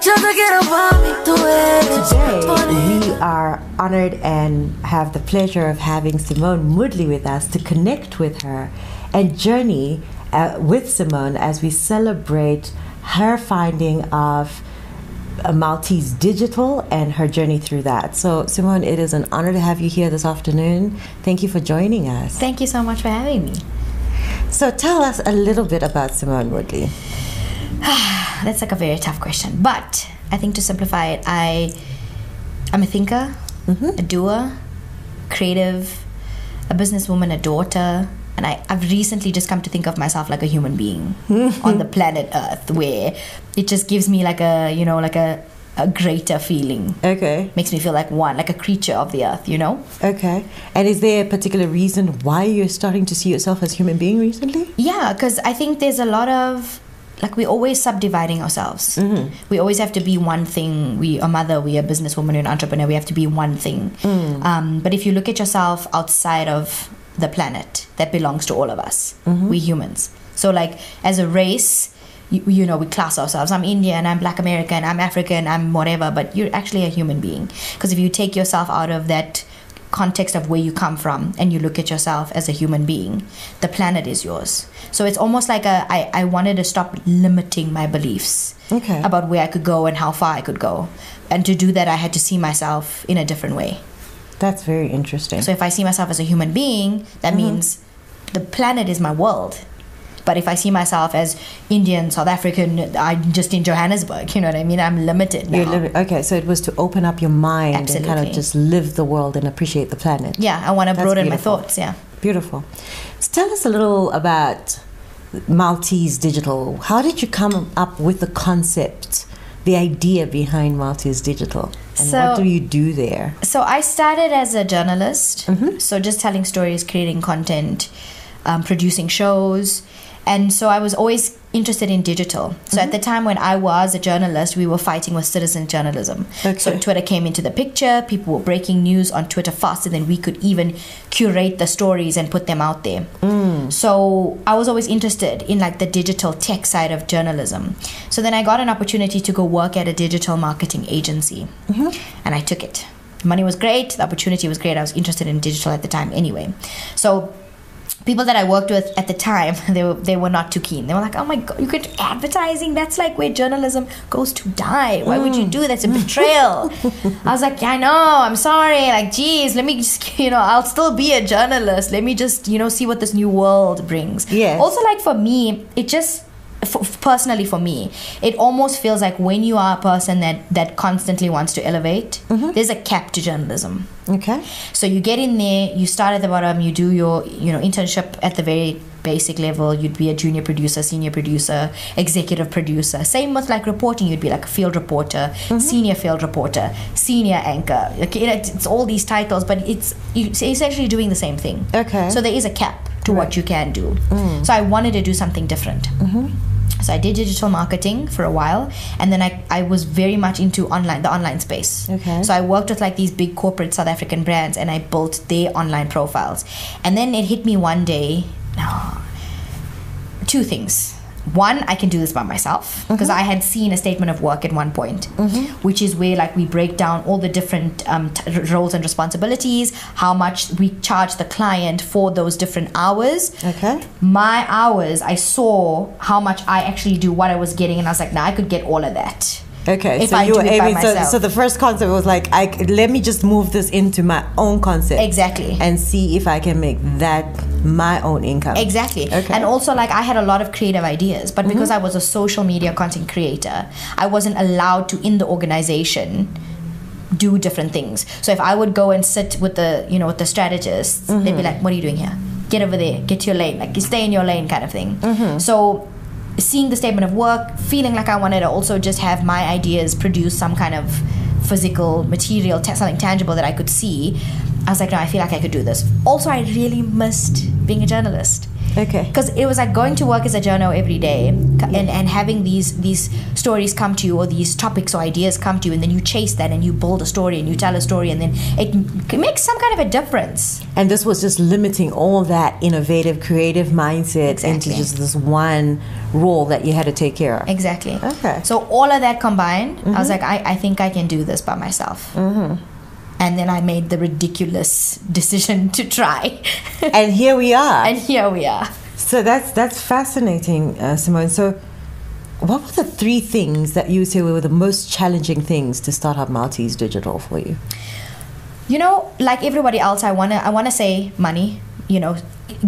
Today, we are honored and have the pleasure of having Simone Woodley with us to connect with her and journey uh, with Simone as we celebrate her finding of a Malteez digital and her journey through that. So, Simone, it is an honor to have you here this afternoon. Thank you for joining us. Thank you so much for having me. So, tell us a little bit about Simone Woodley. That's like a very tough question, but I think to simplify it, I I'm a thinker, mm-hmm. a doer, creative, a businesswoman, a daughter, and I, I've recently just come to think of myself like a human being on the planet Earth, where it just gives me like a you know like a a greater feeling. Okay. Makes me feel like one, like a creature of the earth, you know? Okay. And is there a particular reason why you're starting to see yourself as a human being recently? Yeah, because I think there's a lot of like we're always subdividing ourselves. Mm-hmm. We always have to be one thing. We a mother, we a businesswoman, we're an entrepreneur. We have to be one thing. Mm. Um, but if you look at yourself outside of the planet, that belongs to all of us. Mm-hmm. We humans. So like as a race. You, you know, we class ourselves. I'm Indian, I'm Black American, I'm African, I'm whatever, but you're actually a human being. Because if you take yourself out of that context of where you come from and you look at yourself as a human being, the planet is yours. So it's almost like a, I, I wanted to stop limiting my beliefs Okay. about where I could go and how far I could go. And to do that, I had to see myself in a different way. That's very interesting. So if I see myself as a human being, that mm-hmm. means the planet is my world. But if I see myself as Indian, South African, I'm just in Johannesburg. You know what I mean? I'm limited now. You're living, okay, so it was to open up your mind and kind of just live the world and appreciate the planet. yeah, I want to That's broaden my thoughts. Yeah. Beautiful. So tell us a little about Malteez Digital. How did you come up with the concept, the idea behind Malteez Digital? And So- what do you do there? So I started as a journalist, Mm-hmm. so just telling stories, creating content, um, producing shows, and so I was always interested in digital. So Mm-hmm. at the time when I was a journalist, we were fighting with citizen journalism. So Twitter came into the picture. People were breaking news on Twitter faster than we could even curate the stories and put them out there. Mm. So I was always interested in like the digital tech side of journalism. So then I got an opportunity to go work at a digital marketing agency, and I took it. Money was great, the opportunity was great. I was interested in digital at the time anyway. So people that I worked with at the time, they were they were not too keen. They were like, "Oh my god, you could do advertising? That's like where journalism goes to die. Why would you do that? That's a mm. betrayal." I was like, "Yeah, I know. I'm sorry. Like, geez, let me just you know, I'll still be a journalist. Let me just you know see what this new world brings." Yes. Also, like for me, it just for, personally for me it almost feels like when you are a person that that constantly wants to elevate mm-hmm. there's a cap to journalism Okay. so you get in there, you start at the bottom, you do your you know internship at the very basic level. You'd be a junior producer, senior producer, executive producer. Same with like reporting, you'd be like a field reporter, mm-hmm. senior field reporter, senior anchor. Know, it's, all these titles, but it's essentially doing the same thing. Okay. So there is a cap to what you can do. Mm. So I wanted to do something different. Mm-hmm. So I did digital marketing for a while, and then I, I was very much into online the online space. Okay. So I worked with like these big corporate South African brands, and I built their online profiles. And then it hit me one day. Two things. One, I can do this by myself because I had seen a statement of work at one point, which is where like we break down all the different um, t- roles and responsibilities, how much we charge the client for those different hours, Okay. my hours, I saw how much I actually do, what I was getting, and I was like, nah, I could get all of that. Okay, If so I you were aiming. So, so the first concept was like, I let me just move this into my own concept, Exactly. and see if I can make that my own income. Exactly. Okay. Mm-hmm. And also, like, I had a lot of creative ideas, but because I was a social media content creator, I wasn't allowed to, in the organization, do different things. So if I would go and sit with the, you know, with the strategists, they'd Mm-hmm. be like, "What are you doing here? Get over there. Get to your lane. Like, you stay in your lane," kind of thing. Mm-hmm. So seeing the statement of work, feeling like I wanted to also just have my ideas produce some kind of physical material, ta- something tangible that I could see. I was like, no, I feel like I could do this. Also, I really missed being a journalist. Okay. because it was like going to work as a journal every day and, and having these these stories come to you or these topics or ideas come to you and then you chase that and you build a story and you tell a story and then it makes some kind of a difference And this was just limiting all that innovative, creative mindset into just this one role that you had to take care of. exactly Okay. so all of that combined i was like I, I think i can do this by myself mm-hmm. And then i made the ridiculous decision to try. And here we are. and here we are. So that's that's fascinating, uh, Simone. So, what were the three things that you say were the most challenging things to start up Malteez Digital for you? you know like everybody else i want to i want to say money you know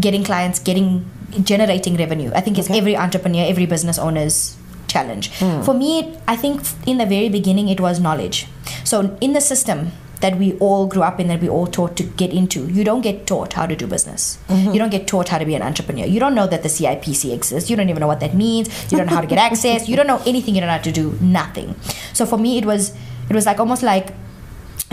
getting clients getting generating revenue. I think it's every entrepreneur every business owner's challenge. For me i think in the very beginning it was knowledge. So in the system that we all grew up in that we all taught to get into. You don't get taught how to do business. Mm-hmm. You don't get taught how to be an entrepreneur. You don't know that the cipc exists. You don't even know what that means. You don't know how to get access. You don't know anything. You don't know how to do nothing. So for me it was it was like almost like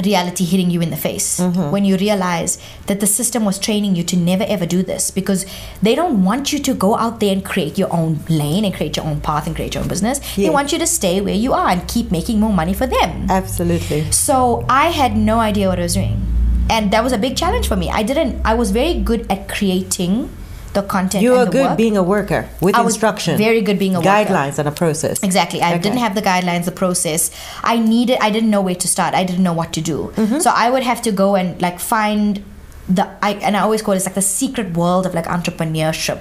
reality hitting you in the face mm-hmm. when you realize that the system was training you to never ever do this because they don't want you to go out there and create your own lane and create your own path and create your own business. They want you to stay where you are and keep making more money for them. Absolutely. So I had no idea what I was doing. And that was a big challenge for me. I didn't I was very good at creating the content You were good work. being a worker with I instruction, very good being a worker. guidelines and a process. Exactly. I Okay. didn't have the guidelines, the process. I needed. I didn't know where to start. I didn't know what to do. Mm-hmm. So I would have to go and like find the. I and I always call it like the secret world of like entrepreneurship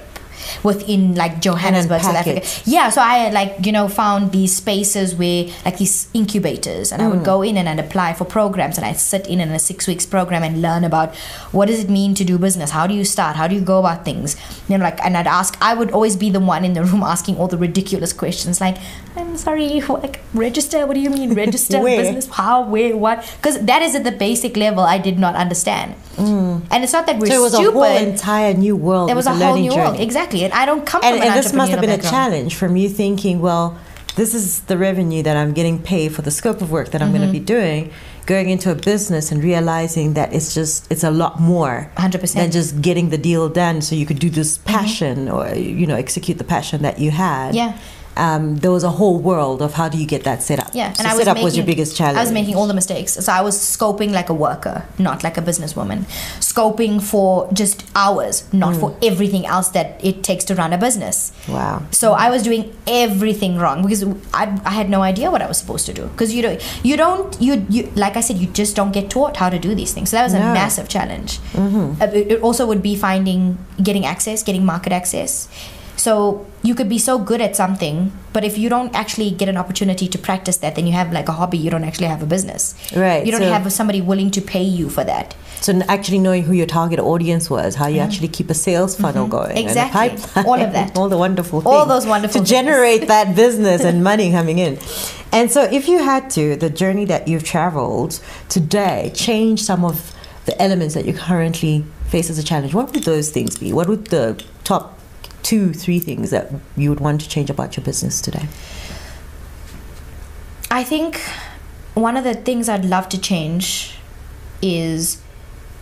within like Johannesburg, South Africa. it. Yeah. So I had like you know found these spaces where like these incubators, and I Mm. would go in and I'd apply for programs, and I'd sit in in a six weeks program and learn about what does it mean to do business, how do you start, how do you go about things, you know, like and I'd ask. I would always be the one in the room asking all the ridiculous questions, like I'm sorry, like register. What do you mean register business? How? Where? What? Because that is at the basic level I did not understand. And it's not that we're Mm. So it was stupid. a whole entire new world. there was a the whole new world, journey. Exactly. And I don't come And, from an and this must have been a challenge from you thinking, well, this is the revenue that I'm getting paid for the scope of work that I'm going Mm-hmm. to be doing. Going into a business and realizing that it's just it's a lot more 100%. than just getting the deal done, so you could do this Mm-hmm. passion or you know execute the passion that you had. Yeah. Um, there was a whole world of how do you get that set up. Yeah, so and I was set up making, was your biggest challenge. I was making all the mistakes. So I was scoping like a worker, not like a businesswoman. Scoping for just hours, not for everything else that it takes to run a business. Wow. So I was doing everything wrong because I, I had no idea what I was supposed to do. Because you don't, you don't, you, you, like I said, you just don't get taught how to do these things. So that was a massive challenge. Uh, It, it also would be finding, getting access, getting market access. So you could be so good at something, but if you don't actually get an opportunity to practice that, then you have like a hobby. You don't actually have a business. Right, You don't so- have somebody willing to pay you for that. So actually knowing who your target audience was, how you actually keep a sales funnel going, and a Mm-hmm. Exactly. pipeline, All of that. all the wonderful, All those wonderful to things. generate that business and money coming in. And so, if you had to, the journey that you've traveled today, change some of the elements that you currently face as a challenge, what would those things be? What would the top two, three things that you would want to change about your business today? I think one of the things I'd love to change is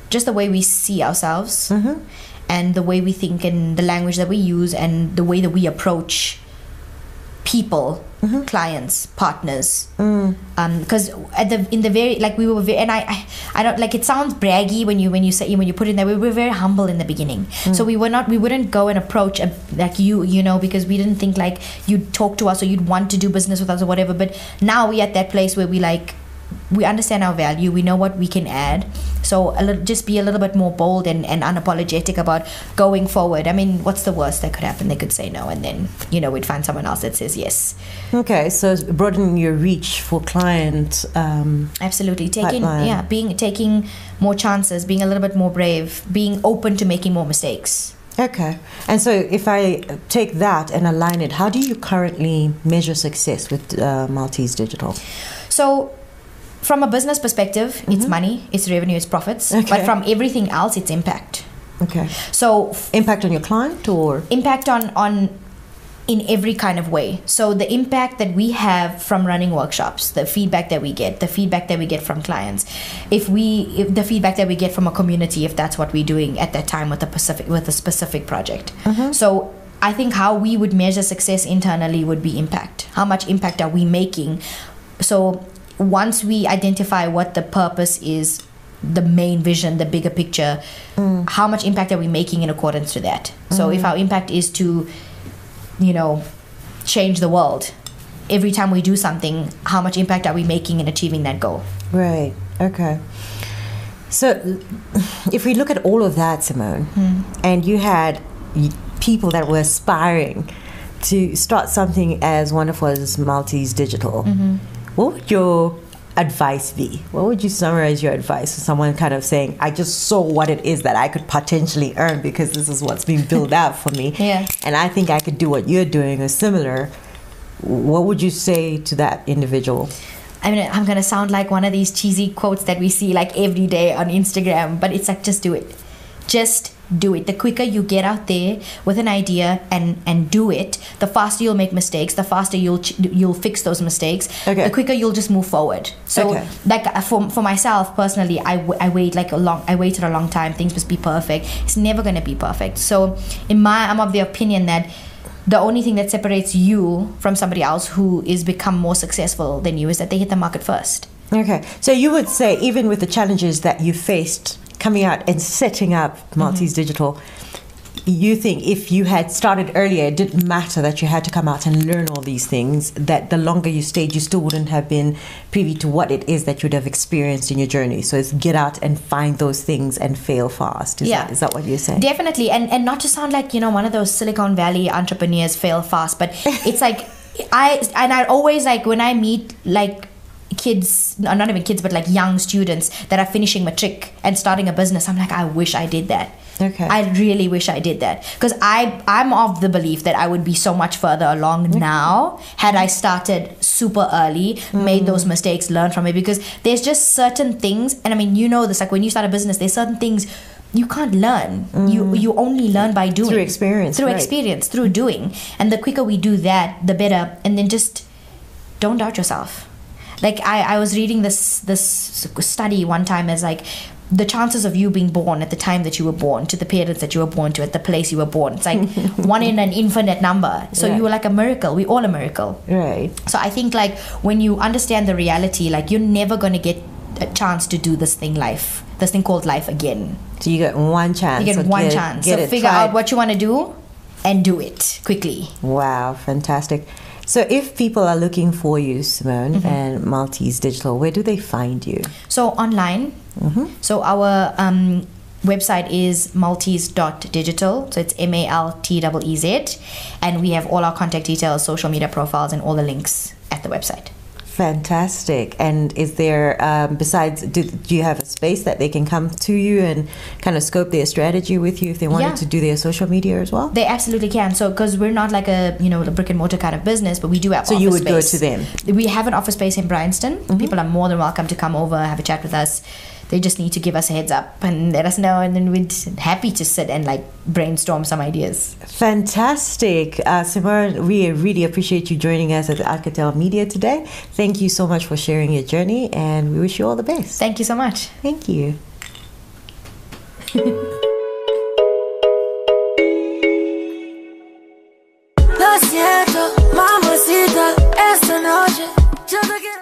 just the way we see ourselves mm-hmm. and the way we think and the language that we use and the way that we approach people clients partners. Um, because at the in the very like we were very and I, I i don't like it sounds braggy when you when you say when you put it in there. We were very humble in the beginning. So we were not we wouldn't go and approach a, like you you know because we didn't think like you'd talk to us or you'd want to do business with us or whatever. But now we're at that place where we like we understand our value we know what we can add so a little, just be a little bit more bold and, and unapologetic about going forward i mean what's the worst that could happen they could say no and then you know we'd find someone else that says yes Okay, so broadening your reach for client. Um, absolutely taking Pipeline. yeah being taking more chances being a little bit more brave being open to making more mistakes Okay. And so if I take that and align it, how do you currently measure success with uh, Malteez Digital? so from a business perspective it's money it's revenue it's profits Mm-hmm. Okay. but from everything else it's impact Okay. so Impact on your client or? impact on on in every kind of way. So the impact that we have from running workshops, the feedback that we get, the feedback that we get from clients, if we if the feedback that we get from a community, if that's what we're doing at that time with a specific with a specific project. So I think how we would measure success internally would be impact. How much impact are we making? So once we identify what the purpose is, the main vision, the bigger picture, how much impact are we making in accordance to that? So if our impact is to you know, change the world. Every time we do something, how much impact are we making in achieving that goal? Right. Okay. So, if we look at all of that, Simone, Hmm. and you had people that were aspiring to start something as wonderful as Malteez Digital, Mm-hmm. What would your advice be? What would you summarize your advice to someone kind of saying, I just saw what it is that I could potentially earn because this is what's being built out for me, Yeah. and I think I could do what you're doing or similar? What would you say to that individual? I mean, I'm gonna sound like one of these cheesy quotes that we see like every day on Instagram, but it's like just do it. Just do it. The quicker you get out there with an idea and and do it, the faster you'll make mistakes. The faster you'll ch- you'll fix those mistakes. Okay. The quicker you'll just move forward. So Okay. like uh, for, for myself personally, I, w- I wait like a long I waited a long time. Things must be perfect. It's never gonna be perfect. So in my I'm of the opinion that the only thing that separates you from somebody else who is become more successful than you is that they hit the market first. Okay, so you would say even with the challenges that you faced coming out and setting up Malteez mm-hmm. Digital, you think if you had started earlier, it didn't matter that you had to come out and learn all these things. That the longer you stayed, you still wouldn't have been privy to what it is that you'd have experienced in your journey. So it's get out and find those things and fail fast. Is Yeah. that, is that what you're saying? Definitely, and and not to sound like you know one of those Silicon Valley entrepreneurs fail fast, but it's like I and I always like when I meet like kids, uh, not even kids, but like young students that are finishing matric and starting a business. I'm like, I wish I did that. Okay. I really wish I did that because I I'm of the belief that I would be so much further along now had I started super early, hmm. made those mistakes, learned from it. Because there's just certain things, and I mean, you know this. Like when you start a business, there's certain things you can't learn. Hmm. You you only learn by doing Through experience, through right. experience, through doing. And the quicker we do that, the better. And then just don't doubt yourself. Like I, I was reading this this study one time as like the chances of you being born at the time that you were born to the parents that you were born to at the place you were born it's like one in an infinite number so Right. you were like a miracle we all a miracle right. so i think like when you understand the reality like you're never going to get a chance to do this thing life this thing called life again So you get one chance. you get so one get- chance Get so it figure out what you want to do and do it quickly Wow, fantastic. So, if people are looking for you, Simone, Mm-hmm. and Malteez Digital, where do they find you? So online. So our um, website is malteez.digital. So it's M A L T E E Z. And we have all our contact details, social media profiles, and all the links at the website. Fantastic. And is there, um, besides, do, do you have a space that they can come to you and kind of scope their strategy with you if they wanted Yeah. to do their social media as well? They absolutely can. So because we're not like a you know a brick and mortar kind of business, but we do have. So you would go space. to them? We have an office space in Bryanston. People are more than welcome to come over, have a chat with us. They just need to give us a heads up and let us know, and then we'd happy to sit and like brainstorm some ideas. Fantastic, uh, Simone. We really appreciate you joining us at Alcatel Media today. Thank you so much for sharing your journey, and we wish you all the best. Thank you so much. Thank you. Lo siento, mamacita, esta noche yo te quiero.